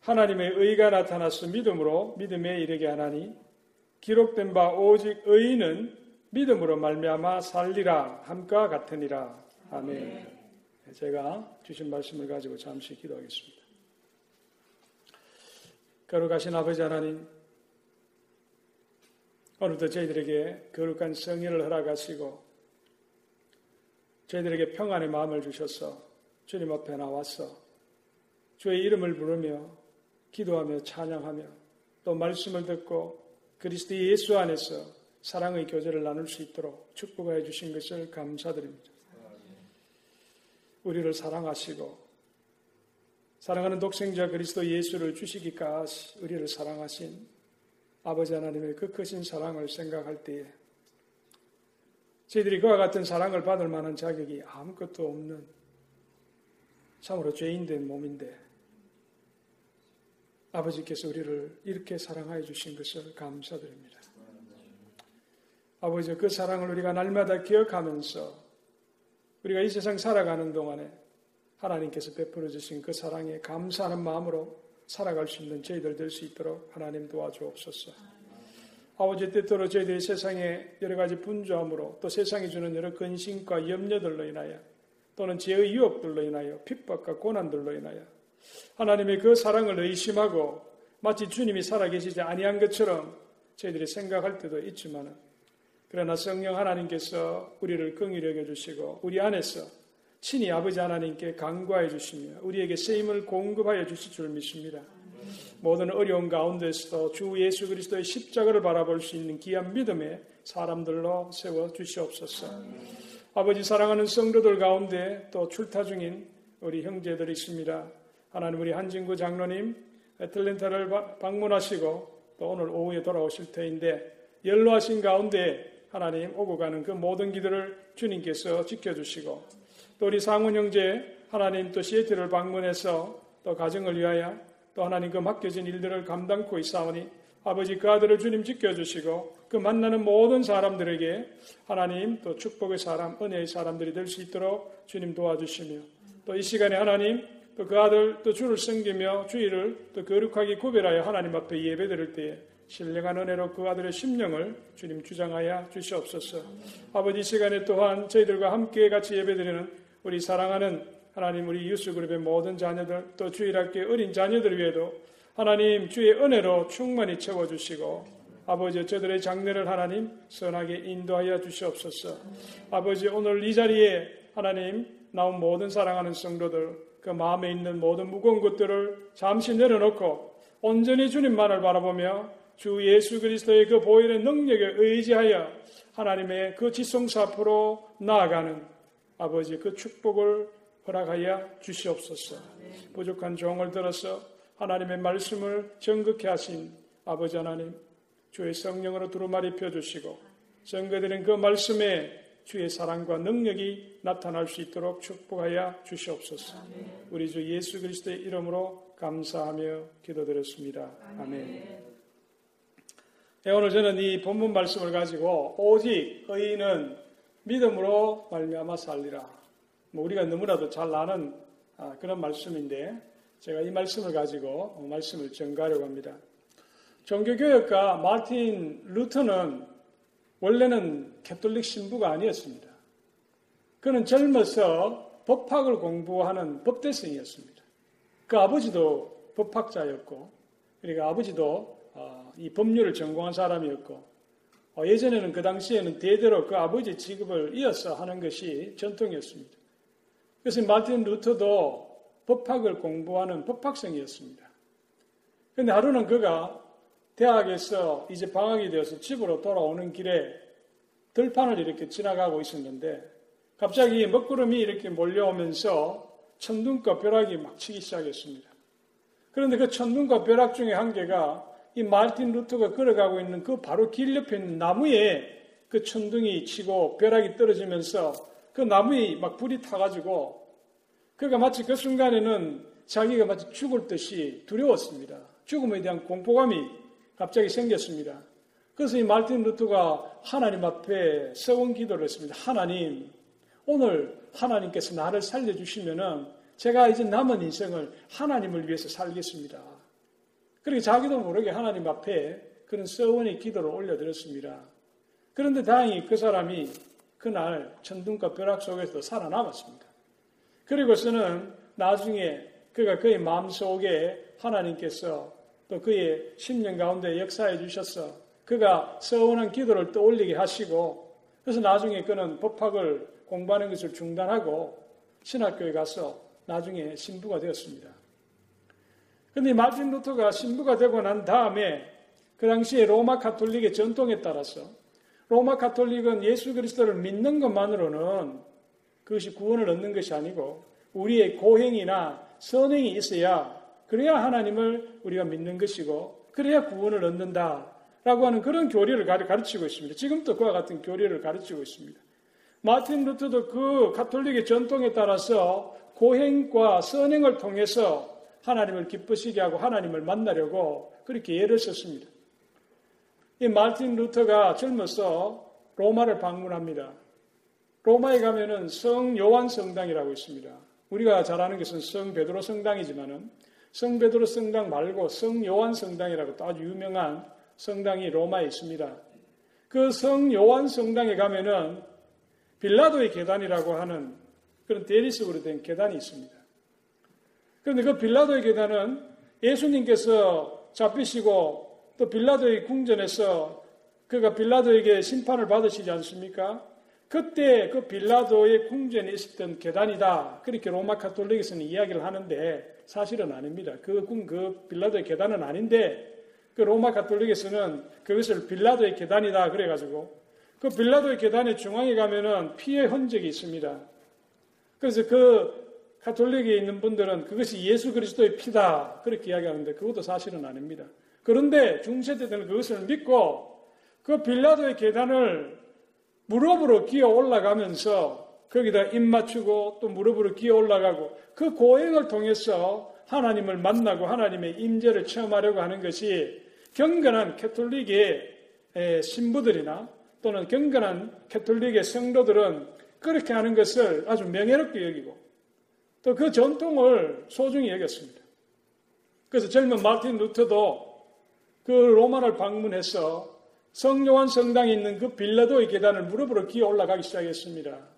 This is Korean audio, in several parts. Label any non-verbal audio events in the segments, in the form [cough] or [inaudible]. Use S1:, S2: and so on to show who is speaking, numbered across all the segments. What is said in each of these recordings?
S1: 하나님의 의가 나타나서 믿음으로 믿음에 이르게 하나니 기록된 바 오직 의인은 믿음으로 말미암아 살리라 함과 같으니라. 아멘. 제가 주신 말씀을 가지고 잠시 기도하겠습니다. 거룩하신 아버지 하나님, 오늘도 저희들에게 거룩한 성의를 허락하시고 저희들에게 평안의 마음을 주셔서 주님 앞에 나와서 주의 이름을 부르며 기도하며 찬양하며 또 말씀을 듣고 그리스도 예수 안에서 사랑의 교제를 나눌 수 있도록 축복해 주신 것을 감사드립니다. 우리를 사랑하시고 사랑하는 독생자 그리스도 예수를 주시기까지 우리를 사랑하신 아버지 하나님의 그 크신 사랑을 생각할 때에 저희들이 그와 같은 사랑을 받을 만한 자격이 아무것도 없는 참으로 죄인된 몸인데 아버지께서 우리를 이렇게 사랑하여 주신 것을 감사드립니다. 아버지 그 사랑을 우리가 날마다 기억하면서 우리가 이 세상 살아가는 동안에 하나님께서 베풀어 주신 그 사랑에 감사하는 마음으로 살아갈 수 있는 저희들 될 수 있도록 하나님 도와주옵소서. 아버지 때때로 저희들이 세상에 여러 가지 분주함으로 또 세상이 주는 여러 근심과 염려들로 인하여 또는 죄의 유혹들로 인하여 핍박과 고난들로 인하여 하나님의 그 사랑을 의심하고 마치 주님이 살아계시지 아니한 것처럼 저희들이 생각할 때도 있지만 그러나 성령 하나님께서 우리를 긍휼히 여겨주시고 우리 안에서 친히 아버지 하나님께 간구하여 주시며 우리에게 쓰임을 공급하여 주실 줄 믿습니다. 모든 어려운 가운데서도 주 예수 그리스도의 십자가를 바라볼 수 있는 귀한 믿음의 사람들로 세워 주시옵소서. 아버지 사랑하는 성도들 가운데 또 출타 중인 우리 형제들이 있습니다. 하나님 우리 한진구 장로님 애틀랜타를 방문하시고 또 오늘 오후에 돌아오실 터인데 연로하신 가운데 하나님 오고 가는 그 모든 기도를 주님께서 지켜주시고 또 우리 상훈 형제 하나님 또 시애틀을 방문해서 또 가정을 위하여 또 하나님 그 맡겨진 일들을 감당코 있사오니 아버지 그 아들을 주님 지켜주시고 그 만나는 모든 사람들에게 하나님 또 축복의 사람, 은혜의 사람들이 될 수 있도록 주님 도와주시며 또 이 시간에 하나님 또 그 아들 또 주를 섬기며 주의를 또 거룩하게 구별하여 하나님 앞에 예배드릴 때에 신령한 은혜로 그 아들의 심령을 주님 주장하여 주시옵소서. 아버지 시간에 또한 저희들과 함께 같이 예배드리는 우리 사랑하는 하나님 우리 유스그룹의 모든 자녀들 또 주일학교 어린 자녀들 위에도 하나님 주의 은혜로 충만히 채워주시고 아버지 저들의 장례를 하나님 선하게 인도하여 주시옵소서. 아버지 오늘 이 자리에 하나님 나온 모든 사랑하는 성도들 그 마음에 있는 모든 무거운 것들을 잠시 내려놓고 온전히 주님만을 바라보며 주 예수 그리스도의 그 보혈의 능력에 의지하여 하나님의 그 지성사 앞으로 나아가는 아버지 그 축복을 허락하여 주시옵소서. 부족한 종을 들어서 하나님의 말씀을 정극해 하신 아버지 하나님 주의 성령으로 두루마리 펴주시고 정거드린 그 말씀에 주의 사랑과 능력이 나타날 수 있도록 축복하여 주시옵소서. 우리 주 예수 그리스도의 이름으로 감사하며 기도드렸습니다. 아멘. 네, 오늘 저는 이 본문 말씀을 가지고 오직 의인은 믿음으로 말미암아 살리라. 뭐 우리가 너무나도 잘 아는 아, 그런 말씀인데 제가 이 말씀을 가지고 말씀을 전가하려고 합니다. 종교교역가 마틴 루터는 원래는 캐톨릭 신부가 아니었습니다. 그는 젊어서 법학을 공부하는 법대생이었습니다. 그 아버지도 법학자였고, 그러니까 아버지도 어, 이 법률을 전공한 사람이었고, 어, 예전에는 그 당시에는 대대로 그 아버지 직업을 이어서 하는 것이 전통이었습니다. 그래서 마틴 루터도 법학을 공부하는 법학생이었습니다. 그런데 하루는 그가 대학에서 이제 방학이 되어서 집으로 돌아오는 길에 들판을 이렇게 지나가고 있었는데 갑자기 먹구름이 이렇게 몰려오면서 천둥과 벼락이 막 치기 시작했습니다. 그런데 그 천둥과 벼락 중에 한 개가 이 말틴 루터가 걸어가고 있는 그 바로 길 옆에 있는 나무에 그 천둥이 치고 벼락이 떨어지면서 그 나무에 막 불이 타가지고 그가 마치 그 순간에는 자기가 마치 죽을 듯이 두려웠습니다. 죽음에 대한 공포감이 갑자기 생겼습니다. 그래서 이 말틴 루터가 하나님 앞에 서원 기도를 했습니다. 하나님, 오늘 하나님께서 나를 살려주시면은 제가 이제 남은 인생을 하나님을 위해서 살겠습니다. 그렇게 자기도 모르게 하나님 앞에 그런 서원의 기도를 올려드렸습니다. 그런데 다행히 그 사람이 그날 천둥과 벼락 속에서 살아남았습니다. 그리고서는 나중에 그가 그의 마음속에 하나님께서 또 그의 심령 가운데 역사해 주셔서 그가 서원한 기도를 떠올리게 하시고 그래서 나중에 그는 법학을 공부하는 것을 중단하고 신학교에 가서 나중에 신부가 되었습니다. 그런데 마틴 루터가 신부가 되고 난 다음에 그 당시에 로마 카톨릭의 전통에 따라서 로마 카톨릭은 예수 그리스도를 믿는 것만으로는 그것이 구원을 얻는 것이 아니고 우리의 고행이나 선행이 있어야 그래야 하나님을 우리가 믿는 것이고 그래야 구원을 얻는다라고 하는 그런 교리를 가르치고 있습니다. 지금도 그와 같은 교리를 가르치고 있습니다. 마틴 루터도 그 카톨릭의 전통에 따라서 고행과 선행을 통해서 하나님을 기쁘시게 하고 하나님을 만나려고 그렇게 예를 썼습니다. 이 말틴 루터가 젊어서 로마를 방문합니다. 로마에 가면은 성 요한 성당이라고 있습니다. 우리가 잘 아는 것은 성 베드로 성당이지만은 성 베드로 성당 말고 성 요한 성당이라고 또 아주 유명한 성당이 로마에 있습니다. 그 성 요한 성당에 가면은 빌라도의 계단이라고 하는 그런 대리석으로 된 계단이 있습니다. 그런데 그 빌라도의 계단은 예수님께서 잡히시고 또 빌라도의 궁전에서 그가 빌라도에게 심판을 받으시지 않습니까? 그때 그 빌라도의 궁전에 있었던 계단이다. 그렇게 로마 카톨릭에서는 이야기를 하는데 사실은 아닙니다. 그, 그 빌라도의 계단은 아닌데 그 로마 카톨릭에서는 그것을 빌라도의 계단이다. 그래가지고 그 빌라도의 계단의 중앙에 가면은 피의 흔적이 있습니다. 그래서 그 카톨릭에 있는 분들은 그것이 예수 그리스도의 피다. 그렇게 이야기하는데 그것도 사실은 아닙니다. 그런데 중세대들은 그것을 믿고 그 빌라도의 계단을 무릎으로 기어 올라가면서 거기다 입 맞추고 또 무릎으로 기어 올라가고 그 고행을 통해서 하나님을 만나고 하나님의 임재를 체험하려고 하는 것이 경건한 캐톨릭의 신부들이나 또는 경건한 캐톨릭의 성도들은 그렇게 하는 것을 아주 명예롭게 여기고 또 그 전통을 소중히 여겼습니다. 그래서 젊은 마틴 루터도 그 로마를 방문해서 성요한 성당에 있는 그 빌라도의 계단을 무릎으로 기어 올라가기 시작했습니다.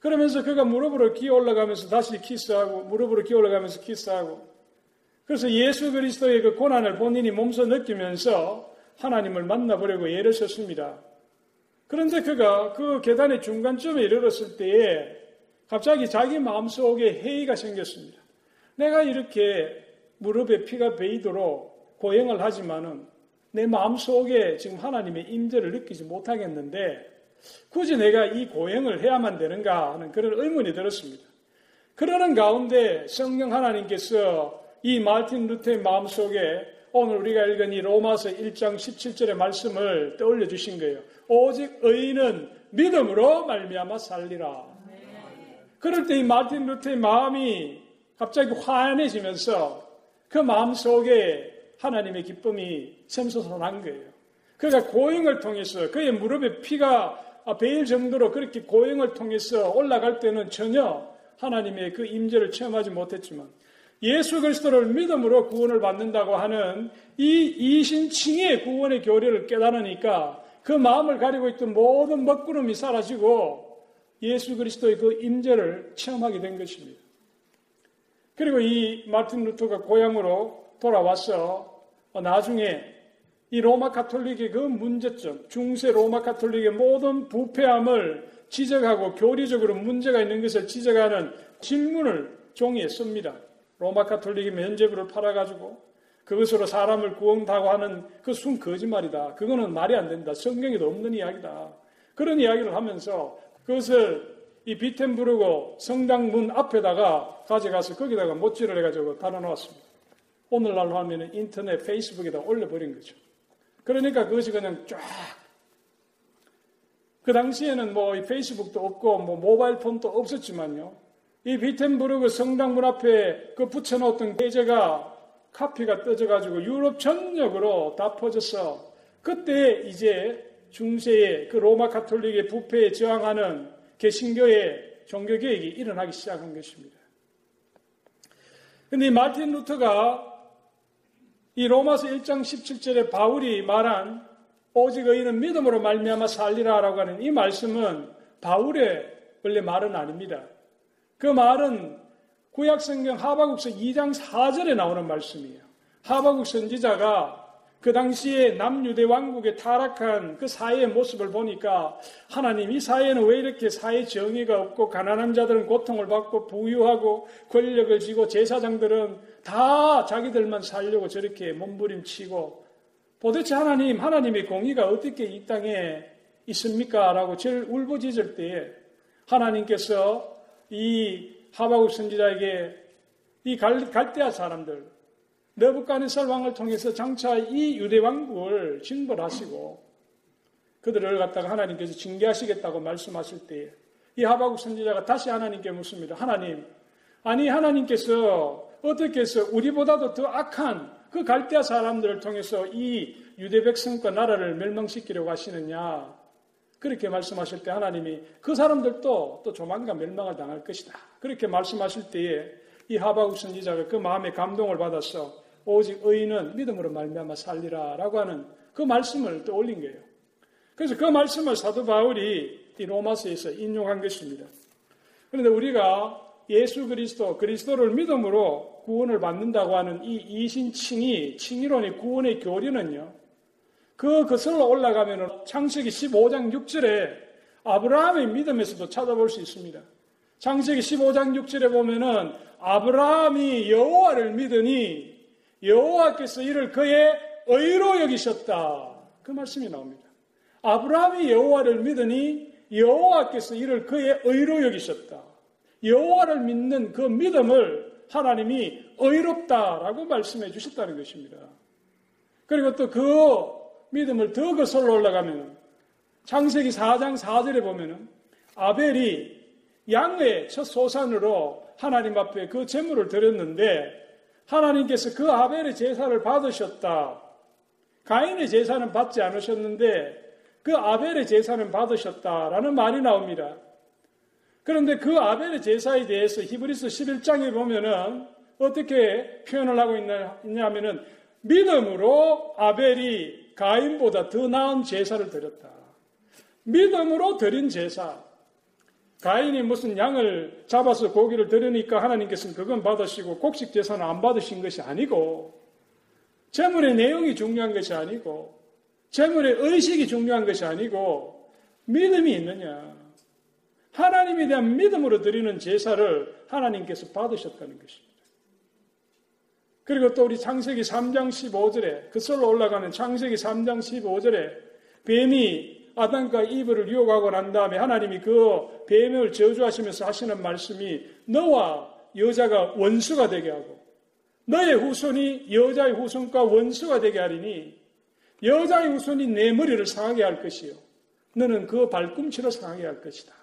S1: 그러면서 그가 무릎으로 기어 올라가면서 다시 키스하고 무릎으로 기어 올라가면서 키스하고 그래서 예수 그리스도의 그 고난을 본인이 몸소 느끼면서 하나님을 만나보려고 예를 썼습니다. 그런데 그가 그 계단의 중간쯤에 이르렀을 때에 갑자기 자기 마음속에 회의가 생겼습니다. 내가 이렇게 무릎에 피가 베이도록 고행을 하지만은 내 마음속에 지금 하나님의 임재를 느끼지 못하겠는데 굳이 내가 이 고행을 해야만 되는가 하는 그런 의문이 들었습니다. 그러는 가운데 성령 하나님께서 이 마틴 루테의 마음속에 오늘 우리가 읽은 이 로마서 1장 17절의 말씀을 떠올려 주신 거예요. 오직 의인은 믿음으로 말미암아 살리라. 그럴 때 이 마틴 루테의 마음이 갑자기 화연해지면서 그 마음 속에 하나님의 기쁨이 샘솟아난 거예요. 그가 고행을 통해서 그의 무릎에 피가 베일 정도로 그렇게 고행을 통해서 올라갈 때는 전혀 하나님의 그 임재를 체험하지 못했지만 예수 그리스도를 믿음으로 구원을 받는다고 하는 이 이신칭의 구원의 교리를 깨달으니까 그 마음을 가리고 있던 모든 먹구름이 사라지고 예수 그리스도의 그 임재를 체험하게 된 것입니다. 그리고 이 마틴 루터가 고향으로 돌아와서 어, 나중에 이 로마 카톨릭의 그 문제점, 중세 로마 카톨릭의 모든 부패함을 지적하고 교리적으로 문제가 있는 것을 지적하는 질문을 종이에 씁니다. 로마 카톨릭이 면제부를 팔아가지고 그것으로 사람을 구원다고 하는 그 순 거짓말이다. 그거는 말이 안 된다. 성경에도 없는 이야기다. 그런 이야기를 하면서 그것을 이 비텐부르고 성당 문 앞에다가 가져가서 거기다가 못질을 해가지고 달아놓았습니다. 오늘날로 하면 인터넷, 페이스북에다 올려버린 거죠. 그러니까 그것이 그냥 쫙. 그 당시에는 뭐 페이스북도 없고 뭐 모바일 폰도 없었지만요. 이 비텐부르크 성당 문 앞에 그 붙여놓았던 계제가 카피가 떠져가지고 유럽 전역으로 다 퍼졌어. 그때 이제 중세의 그 로마 카톨릭의 부패에 저항하는 개신교의 종교개혁이 일어나기 시작한 것입니다. 근데 이 마틴 루터가 이 로마서 1장 17절에 바울이 말한 오직 의인은 믿음으로 말미암아 살리라라고 하는 이 말씀은 바울의 원래 말은 아닙니다. 그 말은 구약성경 하바국서 2장 4절에 나오는 말씀이에요. 하바국 선지자가 그 당시에 남유대 왕국의 타락한 그 사회의 모습을 보니까 하나님 이 사회는 왜 이렇게 사회 정의가 없고 가난한 자들은 고통을 받고 부유하고 권력을 쥐고 제사장들은 다 자기들만 살려고 저렇게 몸부림치고 도대체 하나님 하나님의 공의가 어떻게 이 땅에 있습니까? 라고 제일 울부짖을 때에 하나님께서 이 하바국 선지자에게 이 갈대아 사람들 너부갓네살 왕을 통해서 장차 이 유대 왕국을 징벌하시고 그들을 갖다가 하나님께서 징계하시겠다고 말씀하실 때이 하바국 선지자가 다시 하나님께 묻습니다. 하나님, 아니 하나님께서 어떻게 해서 우리보다도 더 악한 그 갈대아 사람들을 통해서 이 유대 백성과 나라를 멸망시키려고 하시느냐? 그렇게 말씀하실 때 하나님이 그 사람들도 또 조만간 멸망을 당할 것이다. 그렇게 말씀하실 때에 이 하바국 선지자가 그 마음에 감동을 받아서 오직 의인은 믿음으로 말미암아 살리라라고 하는 그 말씀을 또 올린 거예요. 그래서 그 말씀을 사도 바울이 이 로마서에서 인용한 것입니다. 그런데 우리가 예수 그리스도, 그리스도를 믿음으로 구원을 받는다고 하는 이 이신칭이, 칭의론의 구원의 교리는요, 그 거슬러 올라가면 창세기 15장 6절에 아브라함의 믿음에서도 찾아볼 수 있습니다. 창세기 15장 6절에 보면은 아브라함이 여호와를 믿으니 여호와께서 이를 그의 의로 여기셨다. 그 말씀이 나옵니다. 아브라함이 여호와를 믿으니 여호와께서 이를 그의 의로 여기셨다. 여호와를 믿는 그 믿음을 하나님이 의롭다라고 말씀해 주셨다는 것입니다. 그리고 또 그 믿음을 더 거슬러 올라가면 창세기 4장 4절에 보면은 아벨이 양의 첫 소산으로 하나님 앞에 그 제물을 드렸는데 하나님께서 그 아벨의 제사를 받으셨다. 가인의 제사는 받지 않으셨는데 그 아벨의 제사는 받으셨다라는 말이 나옵니다. 그런데 그 아벨의 제사에 대해서 히브리서 11장에 보면은 어떻게 표현을 하고 있냐 하면은 믿음으로 아벨이 가인보다 더 나은 제사를 드렸다. 믿음으로 드린 제사. 가인이 무슨 양을 잡아서 고기를 드리니까 하나님께서는 그건 받으시고 곡식 제사는 안 받으신 것이 아니고 재물의 내용이 중요한 것이 아니고 재물의 의식이 중요한 것이 아니고 믿음이 있느냐. 하나님에 대한 믿음으로 드리는 제사를 하나님께서 받으셨다는 것입니다. 그리고 또 우리 창세기 3장 15절에 그설로 올라가는 창세기 3장 15절에 뱀이 아담과 이브를 유혹하고 난 다음에 하나님이 그 뱀을 저주하시면서 하시는 말씀이 너와 여자가 원수가 되게 하고 너의 후손이 여자의 후손과 원수가 되게 하리니 여자의 후손이 내 머리를 상하게 할 것이요 너는 그 발꿈치로 상하게 할 것이다.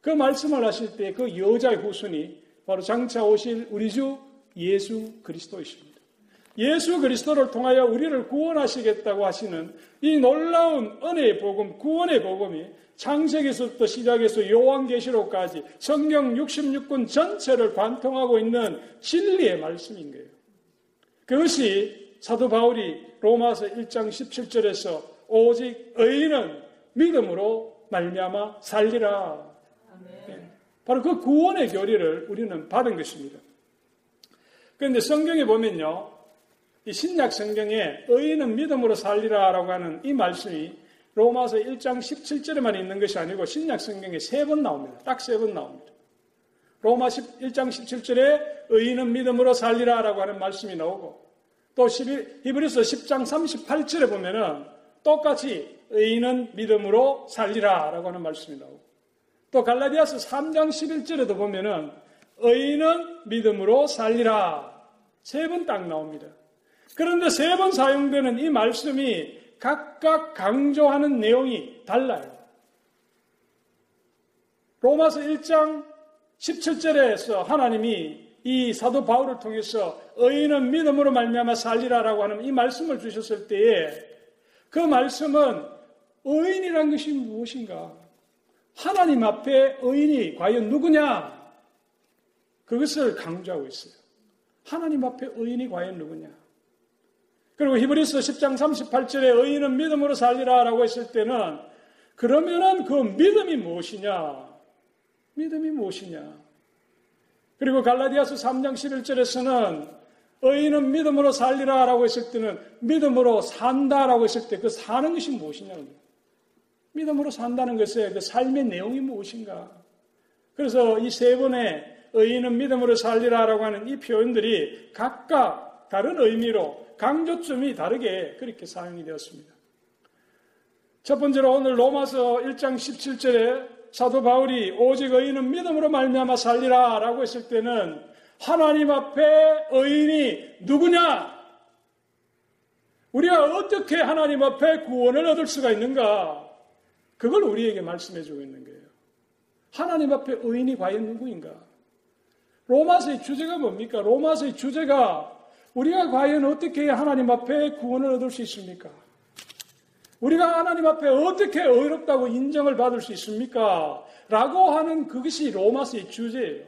S1: 그 말씀을 하실 때 그 여자의 후손이 바로 장차 오실 우리 주 예수 그리스도이십니다. 예수 그리스도를 통하여 우리를 구원하시겠다고 하시는 이 놀라운 은혜의 복음, 구원의 복음이 창세기서부터 시작해서 요한계시록까지 성경 66권 전체를 관통하고 있는 진리의 말씀인 거예요. 그것이 사도 바울이 로마서 1장 17절에서 오직 의인은 믿음으로 말미암아 살리라. 네. 바로 그 구원의 교리를 우리는 받은 것입니다. 그런데 성경에 보면요. 이 신약 성경에 의인은 믿음으로 살리라라고 하는 이 말씀이 로마서 1장 17절에만 있는 것이 아니고 신약 성경에 세 번 나옵니다. 딱 세 번 나옵니다. 로마 1장 17절에 의인은 믿음으로 살리라라고 하는 말씀이 나오고 또 히브리서 10장 38절에 보면은 똑같이 의인은 믿음으로 살리라라고 하는 말씀이 나오고 또 갈라디아서 3장 11절에도 보면은 의인은 믿음으로 살리라 세 번 딱 나옵니다. 그런데 세 번 사용되는 이 말씀이 각각 강조하는 내용이 달라요. 로마서 1장 17절에서 하나님이 이 사도 바울을 통해서 의인은 믿음으로 말미암아 살리라라고 하는 이 말씀을 주셨을 때에 그 말씀은 의인이란 것이 무엇인가? 하나님 앞에 의인이 과연 누구냐? 그것을 강조하고 있어요. 하나님 앞에 의인이 과연 누구냐? 그리고 히브리서 10장 38절에 의인은 믿음으로 살리라라고 했을 때는 그러면은 그 믿음이 무엇이냐? 믿음이 무엇이냐? 그리고 갈라디아서 3장 11절에서는 의인은 믿음으로 살리라라고 했을 때는 믿음으로 산다라고 했을 때 그 사는 것이 무엇이냐고. 믿음으로 산다는 것의 그 삶의 내용이 무엇인가? 그래서 이 세 번의 의인은 믿음으로 살리라라고 하는 이 표현들이 각각 다른 의미로 강조점이 다르게 그렇게 사용이 되었습니다. 첫 번째로 오늘 로마서 1장 17절에 사도 바울이 오직 의인은 믿음으로 말미암아 살리라라고 했을 때는 하나님 앞에 의인이 누구냐? 우리가 어떻게 하나님 앞에 구원을 얻을 수가 있는가? 그걸 우리에게 말씀해 주고 있는 거예요. 하나님 앞에 의인이 과연 누구인가? 로마서의 주제가 뭡니까? 로마서의 주제가 우리가 과연 어떻게 하나님 앞에 구원을 얻을 수 있습니까? 우리가 하나님 앞에 어떻게 의롭다고 인정을 받을 수 있습니까? 라고 하는 그것이 로마서의 주제예요.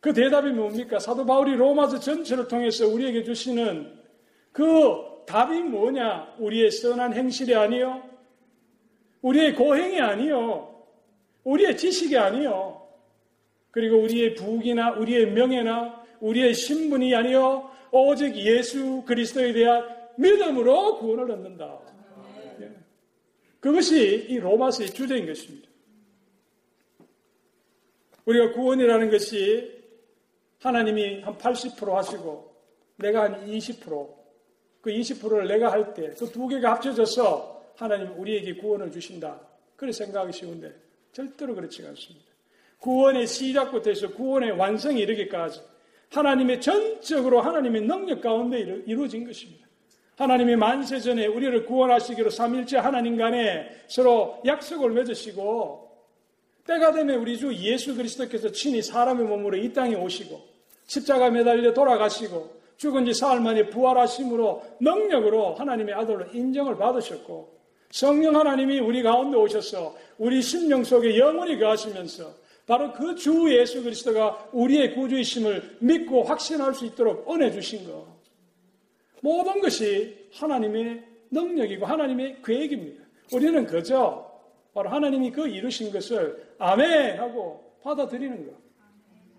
S1: 그 대답이 뭡니까? 사도 바울이 로마서 전체를 통해서 우리에게 주시는 그 답이 뭐냐? 우리의 선한 행실이 아니요. 우리의 고행이 아니요. 우리의 지식이 아니요. 그리고 우리의 부귀나 우리의 명예나 우리의 신분이 아니요. 오직 예수 그리스도에 대한 믿음으로 구원을 얻는다. 그것이 이 로마서의 주제인 것입니다. 우리가 구원이라는 것이 하나님이 한 80% 하시고 내가 한 20%, 그 20%를 내가 할 때 그 두 개가 합쳐져서 하나님 우리에게 구원을 주신다. 그렇게 생각하기 쉬운데 절대로 그렇지가 않습니다. 구원의 시작부터 해서 구원의 완성에 이르기까지 하나님의 전적으로 하나님의 능력 가운데 이루어진 것입니다. 하나님이 만세 전에 우리를 구원하시기로 삼일째 하나님 간에 서로 약속을 맺으시고 때가 되면 우리 주 예수 그리스도께서 친히 사람의 몸으로 이 땅에 오시고 십자가 매달려 돌아가시고 죽은 지 사흘 만에 부활하심으로 능력으로 하나님의 아들로 인정을 받으셨고 성령 하나님이 우리 가운데 오셔서 우리 심령 속에 영원히 거하시면서 바로 그 주 예수 그리스도가 우리의 구주이심을 믿고 확신할 수 있도록 은혜 주신 것. 모든 것이 하나님의 능력이고 하나님의 계획입니다. 우리는 그저 바로 하나님이 그 이루신 것을 아멘 하고 받아들이는 것.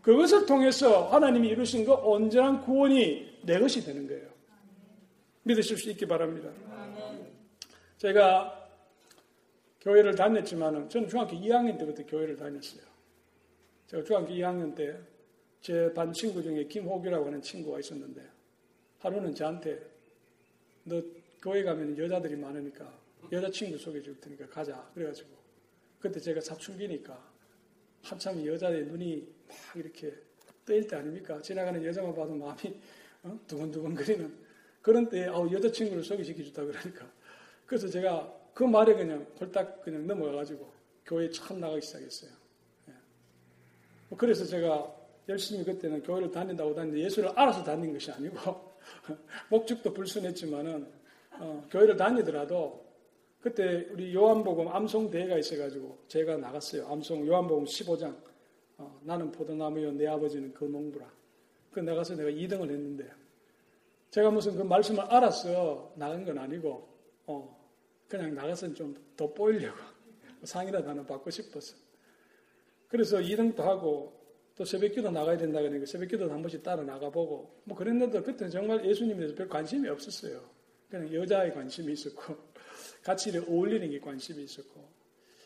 S1: 그것을 통해서 하나님이 이루신 그 온전한 구원이 내 것이 되는 거예요. 믿으실 수 있기 바랍니다. 제가 교회를 다녔지만은 저는 중학교 2학년 때부터 교회를 다녔어요. 제가 중학교 2학년 때 제 반 친구 중에 김호규라고 하는 친구가 있었는데 하루는 저한테 너 교회 가면 여자들이 많으니까 여자친구 소개해 줄 테니까 가자. 그래가지고 그때 제가 사춘기니까 한참 여자의 눈이 막 이렇게 떠일 때 아닙니까? 지나가는 여자만 봐도 마음이 어? 두근두근 거리는 그런 때에 어, 여자친구를 소개시켜 주다 그러니까 그래서 제가 그 말에 그냥 홀딱 그냥 넘어가가지고 교회에 처음 나가기 시작했어요. 예. 뭐 그래서 제가 열심히 그때는 교회를 다닌다고 다니는데 예수를 알아서 다닌 것이 아니고 [laughs] 목적도 불순했지만은 어, 교회를 다니더라도 그때 우리 요한복음 암송 대회가 있어가지고 제가 나갔어요. 암송 요한복음 15장 어, 나는 포도나무요 내 아버지는 그 농부라. 그 나가서 내가 2등을 했는데 제가 무슨 그 말씀을 알아서 나간 건 아니고 어, 그냥 나가서 좀 돋보이려고 [laughs] 상이라도 하나 받고 싶었어. 그래서 2등도 하고 또 새벽기도 나가야 된다 그러니까 새벽기도 한 번씩 따라 나가보고 뭐 그랬는데 그때는 정말 예수님에 대해서 별 관심이 없었어요. 그냥 여자에 관심이 있었고 [laughs] 같이 어울리는 게 관심이 있었고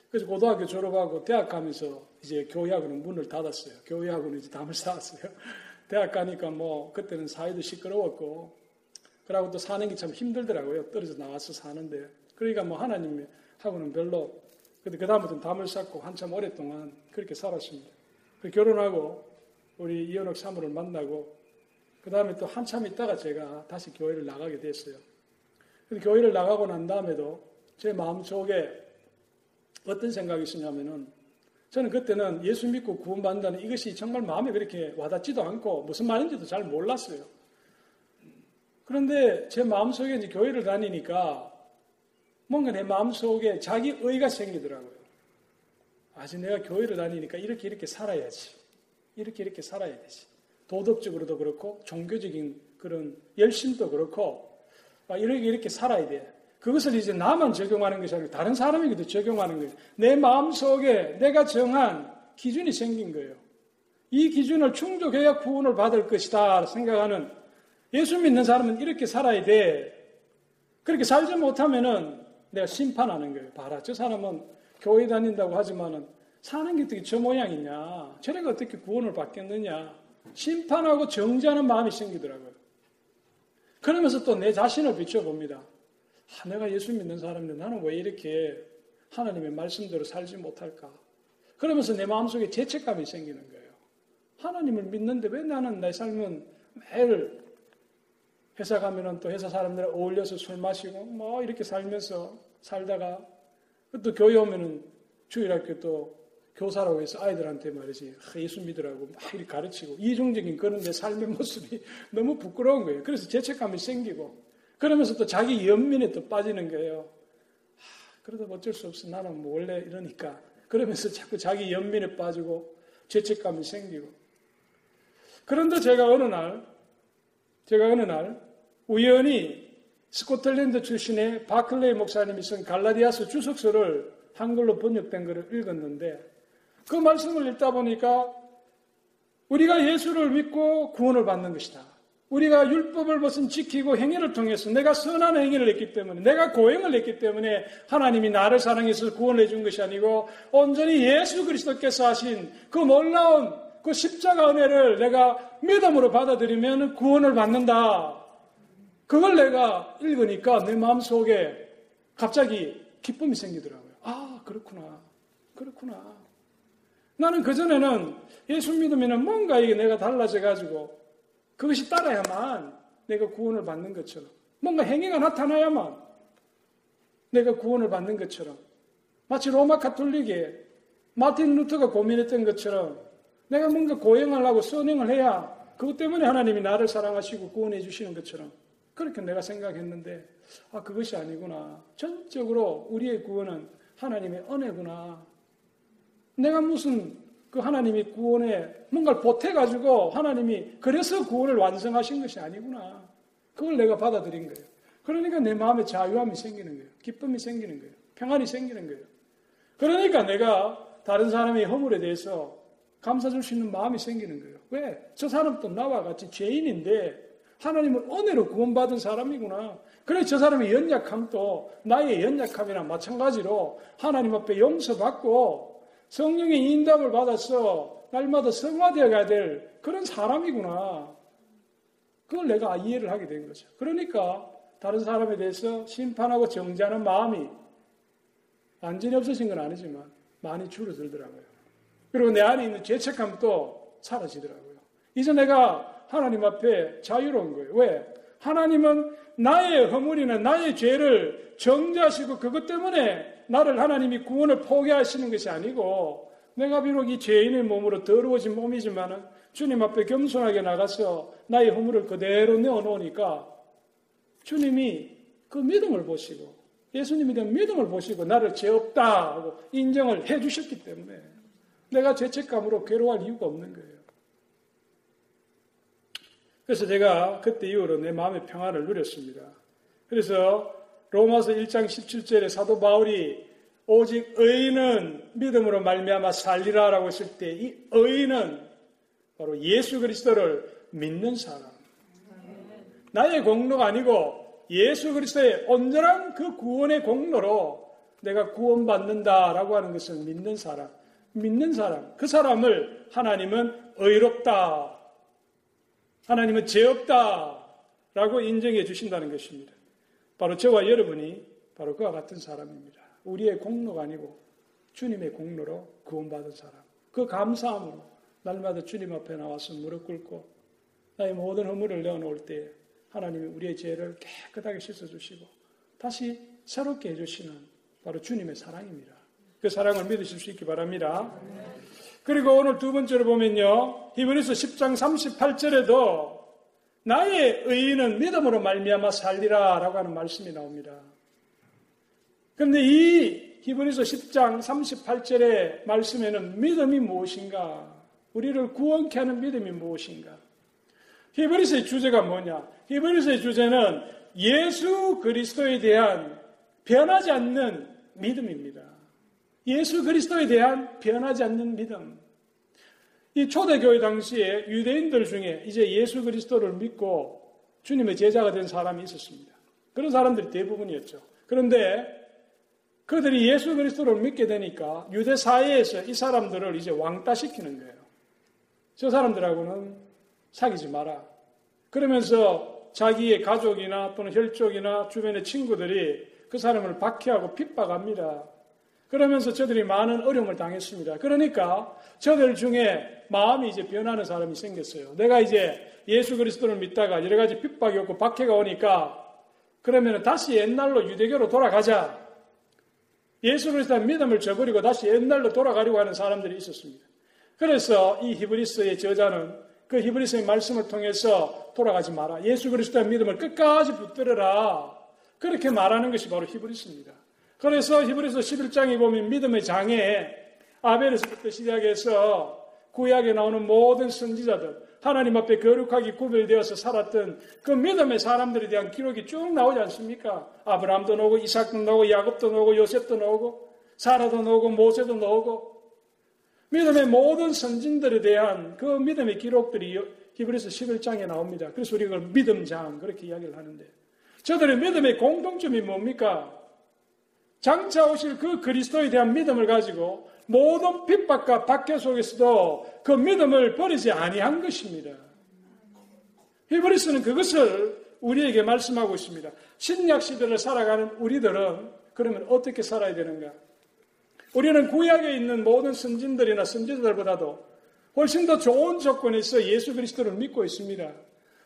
S1: 그래서 고등학교 졸업하고 대학 가면서 이제 교회학원은 문을 닫았어요. 교회학원은 이제 담을 쌓았어요. [laughs] 대학 가니까 뭐 그때는 사회도 시끄러웠고 그러고 또 사는 게 참 힘들더라고요. 떨어져 나와서 사는데 그러니까 뭐 하나님 하고는 별로 근데 그다음부터는 담을 쌓고 한참 오랫동안 그렇게 살았습니다. 그 결혼하고 우리 이현옥 사모를 만나고 그 다음에 또 한참 있다가 제가 다시 교회를 나가게 됐어요. 근데 교회를 나가고 난 다음에도 제 마음속에 어떤 생각이 있었냐면은 저는 그때는 예수 믿고 구원받는다는 이것이 정말 마음에 그렇게 와닿지도 않고 무슨 말인지도 잘 몰랐어요. 그런데 제 마음속에 이제 교회를 다니니까 뭔가 내 마음속에 자기 의가 생기더라고요. 아직 내가 교회를 다니니까 이렇게 이렇게 살아야지. 이렇게 이렇게 살아야 되지. 도덕적으로도 그렇고 종교적인 그런 열심도 그렇고 아, 이렇게 이렇게 살아야 돼. 그것을 이제 나만 적용하는 것이 아니고 다른 사람에게도 적용하는 거예요. 내 마음속에 내가 정한 기준이 생긴 거예요. 이 기준을 충족해야 구원을 받을 것이다 생각하는 예수 믿는 사람은 이렇게 살아야 돼. 그렇게 살지 못하면은 내가 심판하는 거예요. 봐라. 저 사람은 교회 다닌다고 하지만은 사는 게 어떻게 저 모양이냐. 저래가 어떻게 구원을 받겠느냐. 심판하고 정지하는 마음이 생기더라고요. 그러면서 또 내 자신을 비춰봅니다. 아, 내가 예수 믿는 사람인데 나는 왜 이렇게 하나님의 말씀대로 살지 못할까? 그러면서 내 마음속에 죄책감이 생기는 거예요. 하나님을 믿는데 왜 나는 내 삶은 매일 회사 가면은 또 회사 사람들 어울려서 술 마시고 뭐 이렇게 살면서 살다가 또 교회 오면은 주일 학교 또 교사라고 해서 아이들한테 말이지 예수 믿으라고 막 이렇게 가르치고 이중적인 그런 내 삶의 모습이 [laughs] 너무 부끄러운 거예요. 그래서 죄책감이 생기고 그러면서 또 자기 연민에 또 빠지는 거예요. 그래도 어쩔 수 없어. 나는 뭐 원래 이러니까. 그러면서 자꾸 자기 연민에 빠지고 죄책감이 생기고. 그런데 제가 어느 날, 제가 어느 날 우연히 스코틀랜드 출신의 바클레이 목사님이 쓴 갈라디아서 주석서를 한글로 번역된 것을 읽었는데 그 말씀을 읽다 보니까 우리가 예수를 믿고 구원을 받는 것이다. 우리가 율법을 무슨 지키고 행위를 통해서 내가 선한 행위를 했기 때문에 내가 고행을 했기 때문에 하나님이 나를 사랑해서 구원해 준 것이 아니고 온전히 예수 그리스도께서 하신 그 놀라운 그 십자가 은혜를 내가 믿음으로 받아들이면 구원을 받는다. 그걸 내가 읽으니까 내 마음속에 갑자기 기쁨이 생기더라고요. 아, 그렇구나. 그렇구나. 나는 그전에는 예수 믿으면 뭔가 이게 내가 달라져 가지고 그것이 따라야만 내가 구원을 받는 것처럼 뭔가 행위가 나타나야만 내가 구원을 받는 것처럼 마치 로마 카톨릭에 마틴 루터가 고민했던 것처럼 내가 뭔가 고행을 하고 선행을 해야 그것 때문에 하나님이 나를 사랑하시고 구원해 주시는 것처럼 그렇게 내가 생각했는데 아 그것이 아니구나 전적으로 우리의 구원은 하나님의 은혜구나 내가 무슨 그 하나님이 구원에 뭔가를 보태가지고 하나님이 그래서 구원을 완성하신 것이 아니구나. 그걸 내가 받아들인 거예요. 그러니까 내 마음에 자유함이 생기는 거예요. 기쁨이 생기는 거예요. 평안이 생기는 거예요. 그러니까 내가 다른 사람의 허물에 대해서 감사줄 수 있는 마음이 생기는 거예요. 왜? 저 사람도 나와 같이 죄인인데 하나님을 은혜로 구원받은 사람이구나. 그래 저 사람의 연약함도 나의 연약함이랑 마찬가지로 하나님 앞에 용서받고 성령의 인담을 받아서 날마다 성화되어 가야 될 그런 사람이구나. 그걸 내가 이해를 하게 된 거죠. 그러니까 다른 사람에 대해서 심판하고 정죄하는 마음이 완전히 없어진 건 아니지만 많이 줄어들더라고요. 그리고 내 안에 있는 죄책감도 사라지더라고요. 이제 내가 하나님 앞에 자유로운 거예요. 왜? 하나님은 나의 허물이나 나의 죄를 정죄하시고 그것 때문에 나를 하나님이 구원을 포기하시는 것이 아니고 내가 비록 이 죄인의 몸으로 더러워진 몸이지만 주님 앞에 겸손하게 나가서 나의 허물을 그대로 내어놓으니까 주님이 그 믿음을 보시고 예수님에 대한 믿음을 보시고 나를 죄 없다 하고 인정을 해 주셨기 때문에 내가 죄책감으로 괴로워할 이유가 없는 거예요. 그래서 제가 그때 이후로 내 마음의 평안을 누렸습니다. 그래서 로마서 1장 17절에 사도 바울이 오직 의인은 믿음으로 말미암아 살리라라고 했을 때 이 의인은 바로 예수 그리스도를 믿는 사람. 나의 공로가 아니고 예수 그리스도의 온전한 그 구원의 공로로 내가 구원받는다라고 하는 것을 믿는 사람, 믿는 사람, 그 사람을 하나님은 의롭다, 하나님은 죄 없다 라고 인정해 주신다는 것입니다. 바로 저와 여러분이 바로 그와 같은 사람입니다. 우리의 공로가 아니고 주님의 공로로 구원받은 사람. 그 감사함으로 날마다 주님 앞에 나와서 무릎 꿇고 나의 모든 허물을 내어놓을 때 하나님이 우리의 죄를 깨끗하게 씻어주시고 다시 새롭게 해주시는 바로 주님의 사랑입니다. 그 사랑을 믿으실 수 있기 바랍니다. 그리고 오늘 두 번째로 보면요. 히브리서 10장 38절에도 나의 의인은 믿음으로 말미암아 살리라라고 하는 말씀이 나옵니다. 그런데 이 히브리서 10장 38절의 말씀에는 믿음이 무엇인가? 우리를 구원케 하는 믿음이 무엇인가? 히브리서의 주제가 뭐냐? 히브리서의 주제는 예수 그리스도에 대한 변하지 않는 믿음입니다. 예수 그리스도에 대한 변하지 않는 믿음. 이 초대교회 당시에 유대인들 중에 이제 예수 그리스도를 믿고 주님의 제자가 된 사람이 있었습니다. 그런 사람들이 대부분이었죠. 그런데 그들이 예수 그리스도를 믿게 되니까 유대 사회에서 이 사람들을 이제 왕따시키는 거예요. 저 사람들하고는 사귀지 마라. 그러면서 자기의 가족이나 또는 혈족이나 주변의 친구들이 그 사람을 박해하고 핍박합니다. 그러면서 저들이 많은 어려움을 당했습니다. 그러니까 저들 중에 마음이 이제 변하는 사람이 생겼어요. 내가 이제 예수 그리스도를 믿다가 여러 가지 핍박이 없고 박해가 오니까 그러면 다시 옛날로 유대교로 돌아가자. 예수 그리스도의 믿음을 저버리고 다시 옛날로 돌아가려고 하는 사람들이 있었습니다. 그래서 이 히브리스의 저자는 그 히브리스의 말씀을 통해서 돌아가지 마라. 예수 그리스도의 믿음을 끝까지 붙들어라. 그렇게 말하는 것이 바로 히브리스입니다. 그래서 히브리서 11장에 보면 믿음의 장에 아벨에서부터 시작해서 구약에 나오는 모든 선지자들, 하나님 앞에 거룩하게 구별되어서 살았던 그 믿음의 사람들에 대한 기록이 쭉 나오지 않습니까? 아브라함도 나오고 이삭도 나오고 야곱도 나오고 요셉도 나오고 사라도 나오고 모세도 나오고 믿음의 모든 선진들에 대한 그 믿음의 기록들이 히브리서 11장에 나옵니다. 그래서 우리가 믿음장 그렇게 이야기를 하는데 저들의 믿음의 공통점이 뭡니까? 장차 오실 그 그리스도에 대한 믿음을 가지고 모든 핍박과 박해 속에서도 그 믿음을 버리지 아니한 것입니다. 히브리스는 그것을 우리에게 말씀하고 있습니다. 신약 시대를 살아가는 우리들은 그러면 어떻게 살아야 되는가? 우리는 구약에 있는 모든 선진들이나 선지자들보다도 훨씬 더 좋은 조건에서 예수 그리스도를 믿고 있습니다.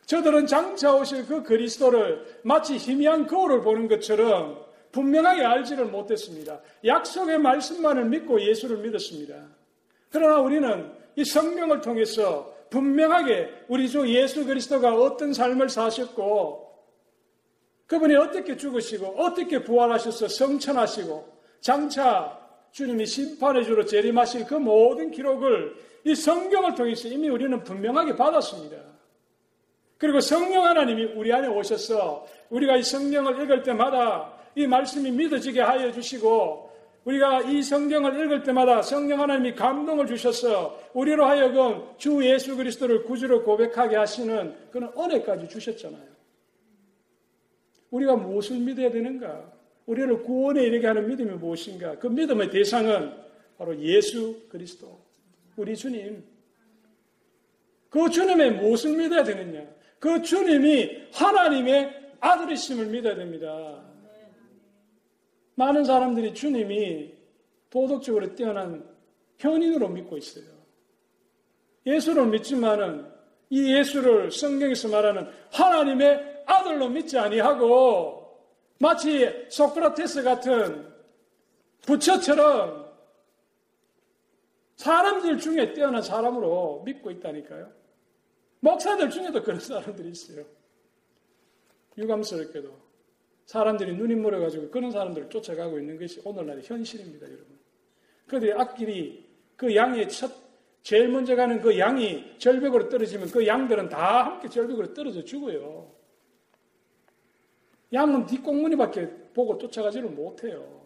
S1: 저들은 장차 오실 그 그리스도를 마치 희미한 거울을 보는 것처럼 분명하게 알지를 못했습니다. 약속의 말씀만을 믿고 예수를 믿었습니다. 그러나 우리는 이 성경을 통해서 분명하게 우리 주 예수 그리스도가 어떤 삶을 사셨고 그분이 어떻게 죽으시고 어떻게 부활하셔서 성천하시고 장차 주님이 심판의 주로 재림하실 그 모든 기록을 이 성경을 통해서 이미 우리는 분명하게 받았습니다. 그리고 성령 하나님이 우리 안에 오셔서 우리가 이 성경을 읽을 때마다 이 말씀이 믿어지게 하여 주시고 우리가 이 성경을 읽을 때마다 성령 하나님이 감동을 주셔서 우리로 하여금 주 예수 그리스도를 구주로 고백하게 하시는 그런 은혜까지 주셨잖아요. 우리가 무엇을 믿어야 되는가? 우리를 구원에 이르게 하는 믿음이 무엇인가? 그 믿음의 대상은 바로 예수 그리스도, 우리 주님. 그 주님의 무엇을 믿어야 되느냐? 그 주님이 하나님의 아들이심을 믿어야 됩니다. 많은 사람들이 주님이 도덕적으로 뛰어난 현인으로 믿고 있어요. 예수를 믿지만은 이 예수를 성경에서 말하는 하나님의 아들로 믿지 아니하고 마치 소크라테스 같은 부처처럼 사람들 중에 뛰어난 사람으로 믿고 있다니까요. 목사들 중에도 그런 사람들이 있어요. 유감스럽게도. 사람들이 눈이 멀어가지고 그런 사람들을 쫓아가고 있는 것이 오늘날의 현실입니다, 여러분. 그런데 앞길이 그 양의 첫, 제일 먼저 가는 그 양이 절벽으로 떨어지면 그 양들은 다 함께 절벽으로 떨어져 죽어요. 양은 뒷공무니밖에 보고 쫓아가지를 못해요.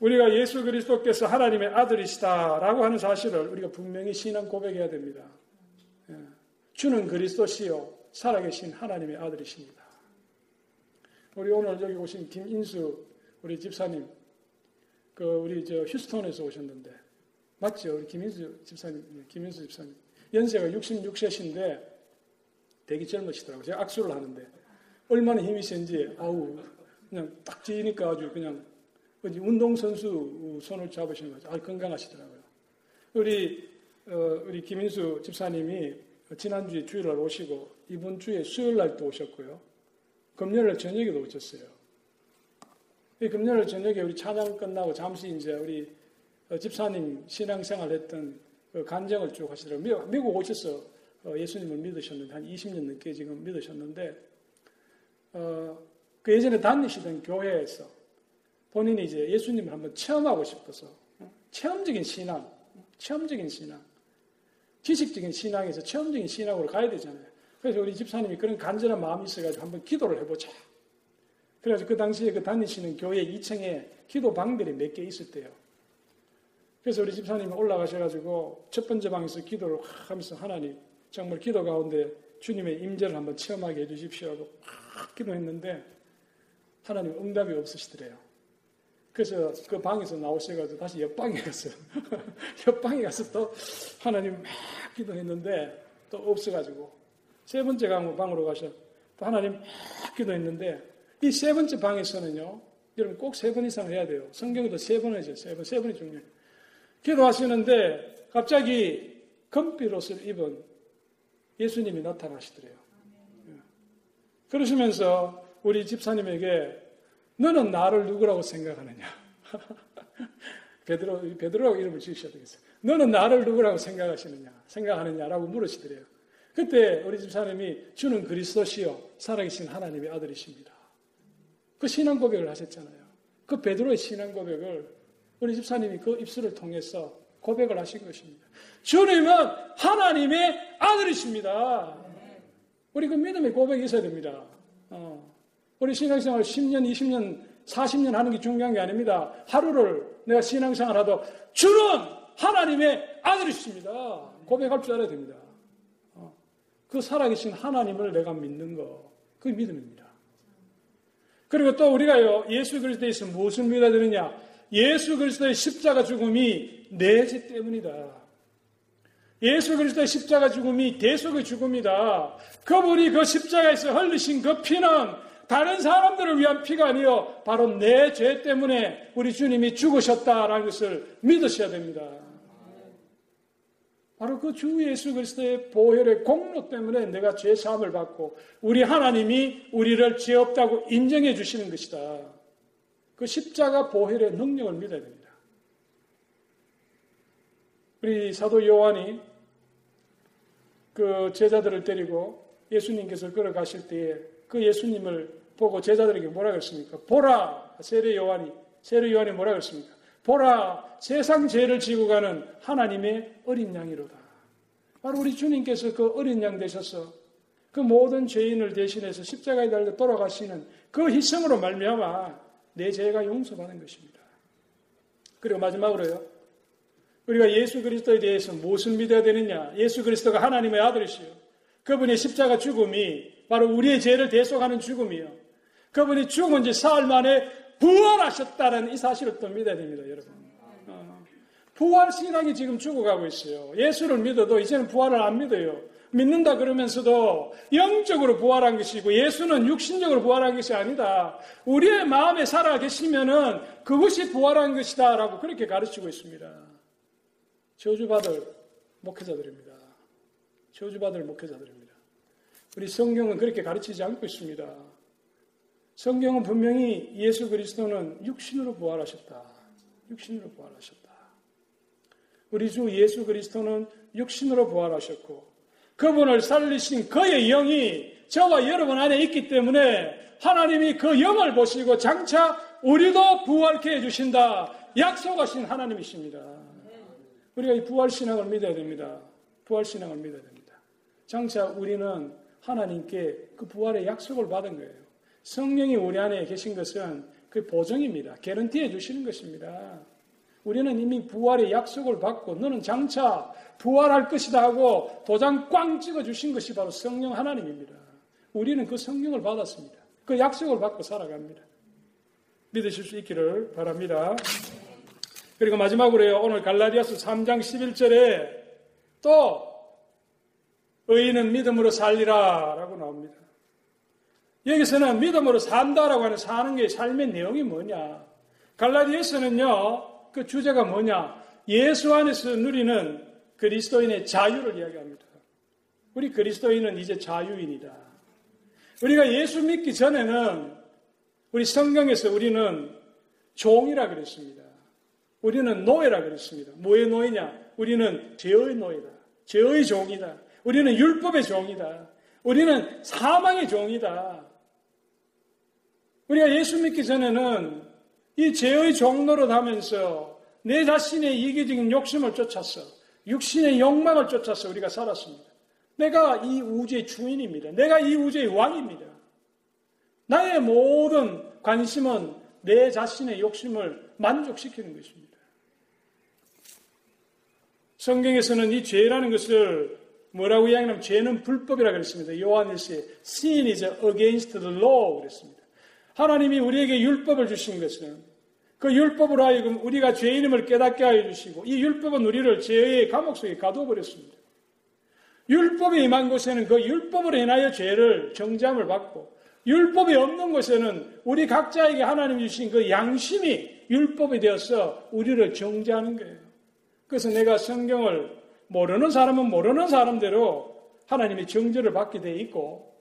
S1: 우리가 예수 그리스도께서 하나님의 아들이시다라고 하는 사실을 우리가 분명히 신앙 고백해야 됩니다. 예. 주는 그리스도시요 살아계신 하나님의 아들이십니다. 우리 오늘 여기 오신 김인수 우리 집사님, 그 우리 저 휴스턴에서 오셨는데 맞죠? 우리 김인수 집사님, 네, 김인수 집사님 연세가 66세신데 되게 젊으시더라고요. 제가 악수를 하는데 얼마나 힘이 센지 아우 그냥 딱 지니까 아주 그냥 운동선수 손을 잡으시는 거죠. 아 건강하시더라고요. 우리 어, 우리 김인수 집사님이 지난주에 주일날 오시고 이번 주에 수요일 도 오셨고요. 금요일 저녁에도 오셨어요. 금요일 저녁에 우리 찬양 끝나고 잠시 이제 우리 어, 집사님 신앙생활 했던 그 간정을 쭉 하시더라고요. 미국 오셔서 어, 예수님을 믿으셨는데 한 20년 넘게 지금 믿으셨는데 어, 그 예전에 다니시던 교회에서 본인이 이제 예수님을 한번 체험하고 싶어서 체험적인 신앙, 체험적인 신앙, 지식적인 신앙에서 체험적인 신앙으로 가야 되잖아요. 그래서 우리 집사님이 그런 간절한 마음이 있어가지고 한번 기도를 해보자. 그래서 그 당시에 그 다니시는 교회 2층에 기도 방들이 몇 개 있을 때요. 그래서 우리 집사님이 올라가셔가지고 첫 번째 방에서 기도를 하면서 하나님 정말 기도 가운데 주님의 임재를 한번 체험하게 해주십시오 하고 기도했는데 하나님 응답이 없으시더래요. 그래서 그 방에서 나오셔가지고 다시 옆방에 갔어요. [laughs] 옆방에 가서 또 하나님 막 기도했는데 또 없어가지고 세 번째 방으로 또 하나님 막 기도했는데 이 세 번째 방에서는요 여러분 꼭 세 번 이상 해야 돼요. 성경에도 세번 하죠. 세 번, 세 번이 중요해요. 기도하시는데 갑자기 금빛 옷을 입은 예수님이 나타나시더래요. 그러시면서 우리 집사님에게 너는 나를 누구라고 생각하느냐? [laughs] 베드로, 베드로라고 이름을 지으셔야 되겠어요. 너는 나를 누구라고 생각하시느냐? 생각하느냐라고 물으시더래요. 그때 우리 집사님이 주는 그리스도시요 살아계신 하나님의 아들이십니다. 그 신앙 고백을 하셨잖아요. 그 베드로의 신앙 고백을 우리 집사님이 그 입술을 통해서 고백을 하신 것입니다. 주님은 하나님의 아들이십니다. 우리 그 믿음의 고백이 있어야 됩니다. 어. 우리 신앙생활 10년, 20년, 40년 하는 게 중요한 게 아닙니다. 하루를 내가 신앙생활 하도 주는 하나님의 아들이십니다. 고백할 줄 알아야 됩니다. 어. 그 살아계신 하나님을 내가 믿는 거, 그게 믿음입니다. 그리고 또 우리가요, 예수 그리스도에서 무엇을 믿어야 되느냐? 예수 그리스도의 십자가 죽음이 내 죄 때문이다. 예수 그리스도의 십자가 죽음이 대속의 죽음이다. 그분이 그 십자가에서 흘리신 그 피는 다른 사람들을 위한 피가 아니요 바로 내 죄 때문에 우리 주님이 죽으셨다라는 것을 믿으셔야 됩니다. 바로 그 주 예수 그리스도의 보혈의 공로 때문에 내가 죄 사함을 받고 우리 하나님이 우리를 죄 없다고 인정해 주시는 것이다. 그 십자가 보혈의 능력을 믿어야 됩니다. 우리 사도 요한이 그 제자들을 데리고 예수님께서 걸어가실 때에 그 예수님을 보고 제자들에게 뭐라 그랬습니까? 보라! 세례 요한이, 세례 요한이 뭐라 그랬습니까? 보라! 세상 죄를 지고 가는 하나님의 어린 양이로다. 바로 우리 주님께서 그 어린 양 되셔서 그 모든 죄인을 대신해서 십자가에 달려 돌아가시는 그 희생으로 말미암아 내 죄가 용서받는 것입니다. 그리고 마지막으로요. 우리가 예수 그리스도에 대해서 무엇을 믿어야 되느냐? 예수 그리스도가 하나님의 아들이시요. 그분의 십자가 죽음이 바로 우리의 죄를 대속하는 죽음이요. 그분이 죽은 지 사흘 만에 부활하셨다는 이 사실을 또 믿어야 됩니다, 여러분. 어. 부활 신앙이 지금 죽어가고 있어요. 예수를 믿어도 이제는 부활을 안 믿어요. 믿는다 그러면서도 영적으로 부활한 것이고 예수는 육신적으로 부활한 것이 아니다. 우리의 마음에 살아 계시면은 그것이 부활한 것이다라고 그렇게 가르치고 있습니다. 저주받을 목회자들입니다. 저주받을 목회자들입니다. 우리 성경은 그렇게 가르치지 않고 있습니다. 성경은 분명히 예수 그리스도는 육신으로 부활하셨다. 육신으로 부활하셨다. 우리 주 예수 그리스도는 육신으로 부활하셨고 그분을 살리신 그의 영이 저와 여러분 안에 있기 때문에 하나님이 그 영을 보시고 장차 우리도 부활케 해주신다. 약속하신 하나님이십니다. 우리가 이 부활신앙을 믿어야 됩니다. 부활신앙을 믿어야 됩니다. 장차 우리는 하나님께 그 부활의 약속을 받은 거예요. 성령이 우리 안에 계신 것은 그 보정입니다. 개런티해 주시는 것입니다. 우리는 이미 부활의 약속을 받고 너는 장차 부활할 것이다 하고 도장 꽝 찍어 주신 것이 바로 성령 하나님입니다. 우리는 그 성령을 받았습니다. 그 약속을 받고 살아갑니다. 믿으실 수 있기를 바랍니다. 그리고 마지막으로요. 오늘 갈라디아서 3장 11절에 또 의인은 믿음으로 살리라 라고 나옵니다. 여기서는 믿음으로 산다라고 하는 사는 게 삶의 내용이 뭐냐? 갈라디아서는요. 그 주제가 뭐냐? 예수 안에서 누리는 그리스도인의 자유를 이야기합니다. 우리 그리스도인은 이제 자유인이다. 우리가 예수 믿기 전에는 우리 성경에서 우리는 종이라 그랬습니다. 우리는 노예라 그랬습니다. 뭐의 노예냐? 우리는 죄의 노예다. 죄의 종이다. 우리는 율법의 종이다. 우리는 사망의 종이다. 우리가 예수 믿기 전에는 이 죄의 종로를 하면서 내 자신의 이기적인 욕심을 쫓아서 육신의 욕망을 쫓아서 우리가 살았습니다. 내가 이 우주의 주인입니다. 내가 이 우주의 왕입니다. 나의 모든 관심은 내 자신의 욕심을 만족시키는 것입니다. 성경에서는 이 죄라는 것을 뭐라고 이야기하면 죄는 불법이라 그랬습니다. 요한일서에 sin is against the law 그랬습니다. 하나님이 우리에게 율법을 주신 것은 그 율법으로 하여금 우리가 죄인임을 깨닫게 하여 주시고 이 율법은 우리를 죄의 감옥 속에 가둬 버렸습니다. 율법이 임한 곳에는 그 율법으로 인하여 죄를 정죄함을 받고 율법이 없는 곳에는 우리 각자에게 하나님 주신 그 양심이 율법이 되어서 우리를 정죄하는 거예요. 그래서 내가 성경을 모르는 사람은 모르는 사람대로 하나님의 정죄를 받게 돼 있고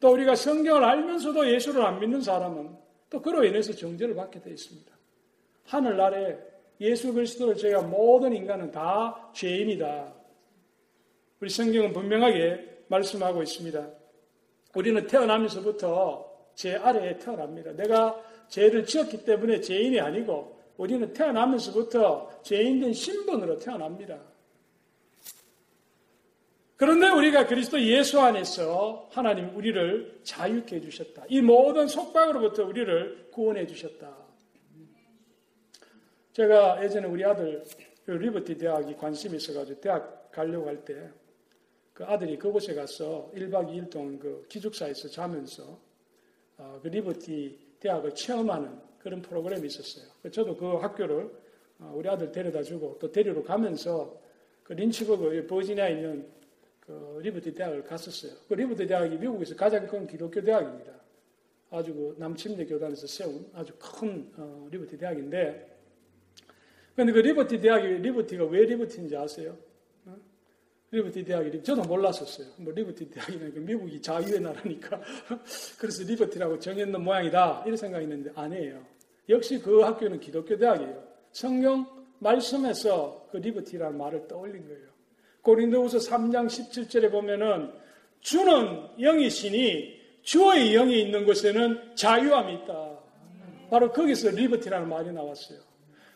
S1: 또 우리가 성경을 알면서도 예수를 안 믿는 사람은 또 그로 인해서 정죄를 받게 돼 있습니다. 하늘나라에 예수 그리스도를 제가 모든 인간은 다 죄인이다. 우리 성경은 분명하게 말씀하고 있습니다. 우리는 태어나면서부터 죄 아래에 태어납니다. 내가 죄를 지었기 때문에 죄인이 아니고 우리는 태어나면서부터 죄인된 신분으로 태어납니다. 그런데 우리가 그리스도 예수 안에서 하나님 우리를 자유케 해주셨다. 이 모든 속박으로부터 우리를 구원해 주셨다. 제가 예전에 우리 아들 그 리버티 대학이 관심이 있어가지고 대학 가려고 할 때 그 아들이 그곳에 가서 1박 2일 동안 그 기숙사에서 자면서 어, 그 리버티 대학을 체험하는 그런 프로그램이 있었어요. 그 저도 그 학교를 어, 우리 아들 데려다 주고 또 데리러 가면서 그 린치버그 버지니아에 있는 그 리버티 대학을 갔었어요. 그 리버티 대학이 미국에서 가장 큰 기독교 대학입니다. 아주 그 남침례 교단에서 세운 아주 큰 어, 리버티 대학인데 근데 그 리버티 대학이, 리버티가 왜 리버티인지 아세요? 어? 리버티 대학이, 저도 몰랐었어요. 뭐 리버티 대학이니까 그 미국이 자유의 나라니까. [laughs] 그래서 리버티라고 정했는 모양이다. 이런 생각이 있는데 아니에요. 역시 그 학교는 기독교 대학이에요. 성경 말씀에서 그 liberty라는 말을 떠올린 거예요. 고린도후서 3장 17절에 보면은 주는 영이시니 주의 영이 있는 곳에는 자유함이 있다. 바로 거기서 리버티라는 말이 나왔어요.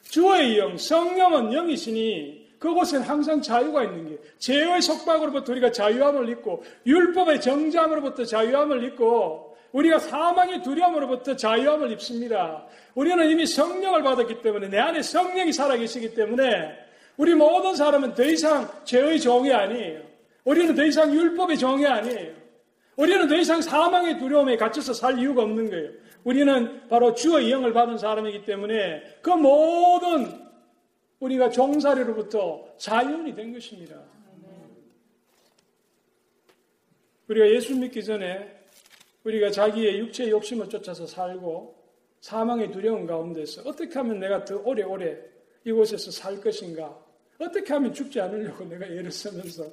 S1: 주의 영, 성령은 영이시니 그곳엔 항상 자유가 있는 게 죄의 속박으로부터 우리가 자유함을 입고 율법의 정죄함으로부터 자유함을 입고 우리가 사망의 두려움으로부터 자유함을 입습니다. 우리는 이미 성령을 받았기 때문에 내 안에 성령이 살아계시기 때문에 우리 모든 사람은 더 이상 죄의 종이 아니에요. 우리는 더 이상 율법의 종이 아니에요. 우리는 더 이상 사망의 두려움에 갇혀서 살 이유가 없는 거예요. 우리는 바로 주의 영을 받은 사람이기 때문에 그 모든 우리가 종살이로부터 자연이 된 것입니다. 우리가 예수 믿기 전에 우리가 자기의 육체의 욕심을 쫓아서 살고 사망의 두려움 가운데서 어떻게 하면 내가 더 오래오래 이곳에서 살 것인가? 어떻게 하면 죽지 않으려고 내가 애를 쓰면서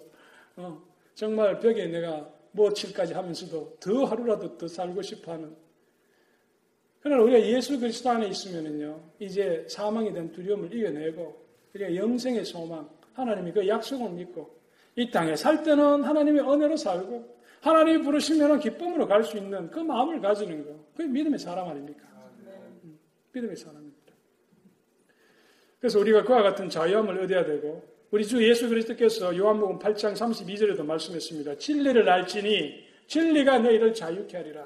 S1: 어, 정말 벽에 내가 뭐칠까지 하면서도 더 하루라도 더 살고 싶어하는 그러나 우리가 예수 그리스도 안에 있으면은요, 이제 사망에 대한 두려움을 이겨내고, 우리가 영생의 소망, 하나님이 그 약속을 믿고, 이 땅에 살 때는 하나님의 은혜로 살고, 하나님이 부르시면 기쁨으로 갈 수 있는 그 마음을 가지는 거. 그게 믿음의 사람 아닙니까? 음, 믿음의 사람입니다. 그래서 우리가 그와 같은 자유함을 얻어야 되고, 우리 주 예수 그리스도께서 요한복음 8장 32절에도 말씀했습니다. 진리를 알지니 진리가 너희를 자유케 하리라.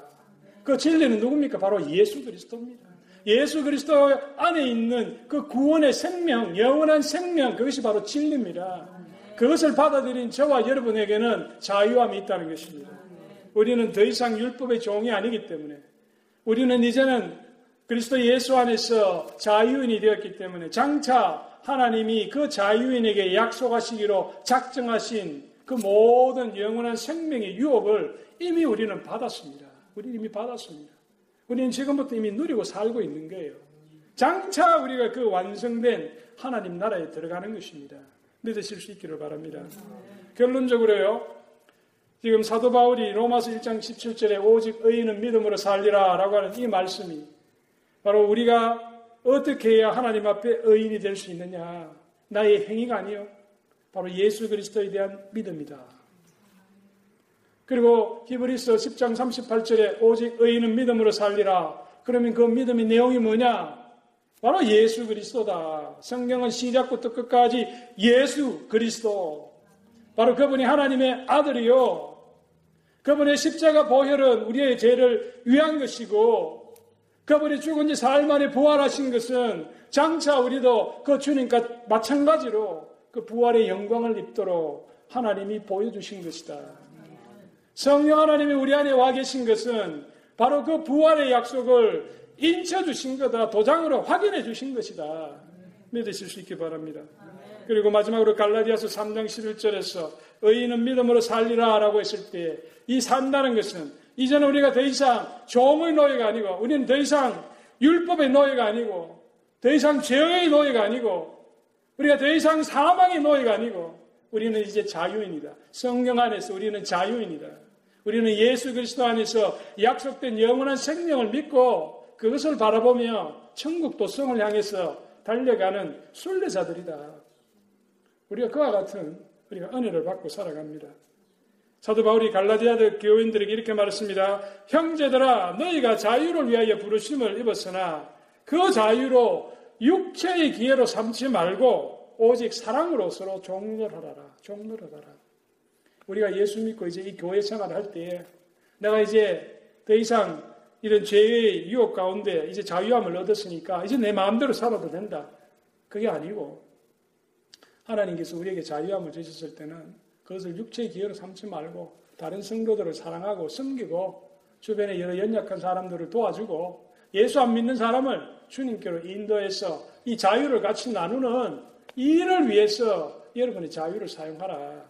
S1: 그 진리는 누굽니까? 바로 예수 그리스도입니다. 예수 그리스도 안에 있는 그 구원의 생명, 영원한 생명, 그것이 바로 진리입니다. 그것을 받아들인 저와 여러분에게는 자유함이 있다는 것입니다. 우리는 더 이상 율법의 종이 아니기 때문에 우리는 이제는 그리스도 예수 안에서 자유인이 되었기 때문에 장차 하나님이 그 자유인에게 약속하시기로 작정하신 그 모든 영원한 생명의 유업을 이미 우리는 받았습니다. 우리 이미 받았습니다. 우리는 지금부터 이미 누리고 살고 있는 거예요. 장차 우리가 그 완성된 하나님 나라에 들어가는 것입니다. 믿으실 수 있기를 바랍니다. 결론적으로요. 지금 사도 바울이 로마서 1장 17절에 오직 의인은 믿음으로 살리라 라고 하는 이 말씀이 바로 우리가 어떻게 해야 하나님 앞에 의인이 될 수 있느냐. 나의 행위가 아니요. 바로 예수 그리스도에 대한 믿음이다. 그리고 히브리서 10장 38절에 오직 의인은 믿음으로 살리라. 그러면 그 믿음의 내용이 뭐냐? 바로 예수 그리스도다. 성경은 시작부터 끝까지 예수 그리스도. 바로 그분이 하나님의 아들이요. 그분의 십자가 보혈은 우리의 죄를 위한 것이고, 그분이 죽은 지 사흘 만에 부활하신 것은 장차 우리도 그 주님과 마찬가지로 그 부활의 영광을 입도록 하나님이 보여주신 것이다. 성령 하나님이 우리 안에 와 계신 것은 바로 그 부활의 약속을 인쳐 주신 거다. 도장으로 확인해 주신 것이다. 믿으실 수 있기 바랍니다. 그리고 마지막으로 갈라디아서 3장 11절에서 의인은 믿음으로 살리라 라고 했을 때 이 산다는 것은 이제는 우리가 더 이상 종의 노예가 아니고 우리는 더 이상 율법의 노예가 아니고 더 이상 죄의 노예가 아니고 우리가 더 이상 사망의 노예가 아니고 우리는 이제 자유인이다. 성령 안에서 우리는 자유인이다. 우리는 예수 그리스도 안에서 약속된 영원한 생명을 믿고 그것을 바라보며 천국 도성을 향해서 달려가는 순례자들이다. 우리가 그와 같은 우리가 은혜를 받고 살아갑니다. 사도 바울이 갈라디아들 교인들에게 이렇게 말했습니다. 형제들아 너희가 자유를 위하여 부르심을 입었으나 그 자유로 육체의 기회로 삼지 말고 오직 사랑으로 서로 종노하라. 종노하라. 우리가 예수 믿고 이제 이 교회 생활을 할 때에 내가 이제 더 이상 이런 죄의 유혹 가운데 이제 자유함을 얻었으니까 이제 내 마음대로 살아도 된다. 그게 아니고 하나님께서 우리에게 자유함을 주셨을 때는 그것을 육체의 기회로 삼지 말고 다른 성도들을 사랑하고 섬기고 주변에 여러 연약한 사람들을 도와주고 예수 안 믿는 사람을 주님께로 인도해서 이 자유를 같이 나누는 일을 위해서 여러분의 자유를 사용하라.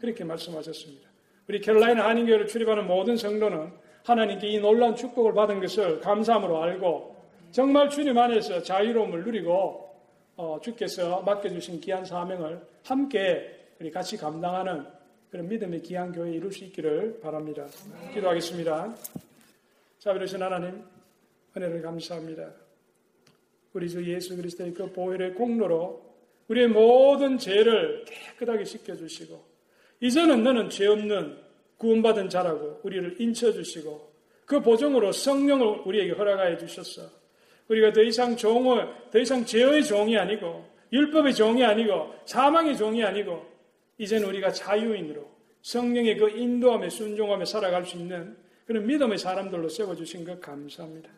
S1: 그렇게 말씀하셨습니다. 우리 캐롤라이나 한인교회를 출입하는 모든 성도는 하나님께 이 놀란 축복을 받은 것을 감사함으로 알고 정말 주님 안에서 자유로움을 누리고 어, 주께서 맡겨주신 귀한 사명을 함께 우리 같이 감당하는 그런 믿음의 귀한 교회 이룰 수 있기를 바랍니다. 기도하겠습니다. 자, 그러신 하나님 은혜를 감사합니다. 우리 주 예수 그리스도의 그 보혈의 공로로 우리의 모든 죄를 깨끗하게 씻겨주시고 이제는 너는 죄 없는 구원받은 자라고 우리를 인쳐주시고 그 보정으로 성령을 우리에게 허락하여 주셨어. 우리가 더 이상 종을, 더 이상 죄의 종이 아니고, 율법의 종이 아니고, 사망의 종이 아니고, 이제는 우리가 자유인으로 성령의 그 인도함에 순종함에 살아갈 수 있는 그런 믿음의 사람들로 세워주신 것 감사합니다.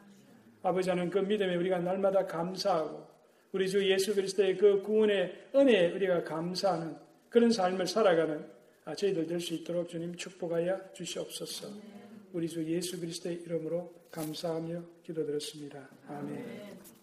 S1: 아버지 하는 그 믿음에 우리가 날마다 감사하고, 우리 주 예수 그리스도의 그 구원의 은혜에 우리가 감사하는 그런 삶을 살아가는 아, 저희들 될 수 있도록 주님 축복하여 주시옵소서. 우리 주 예수 그리스도의 이름으로 감사하며 기도드렸습니다. 아멘.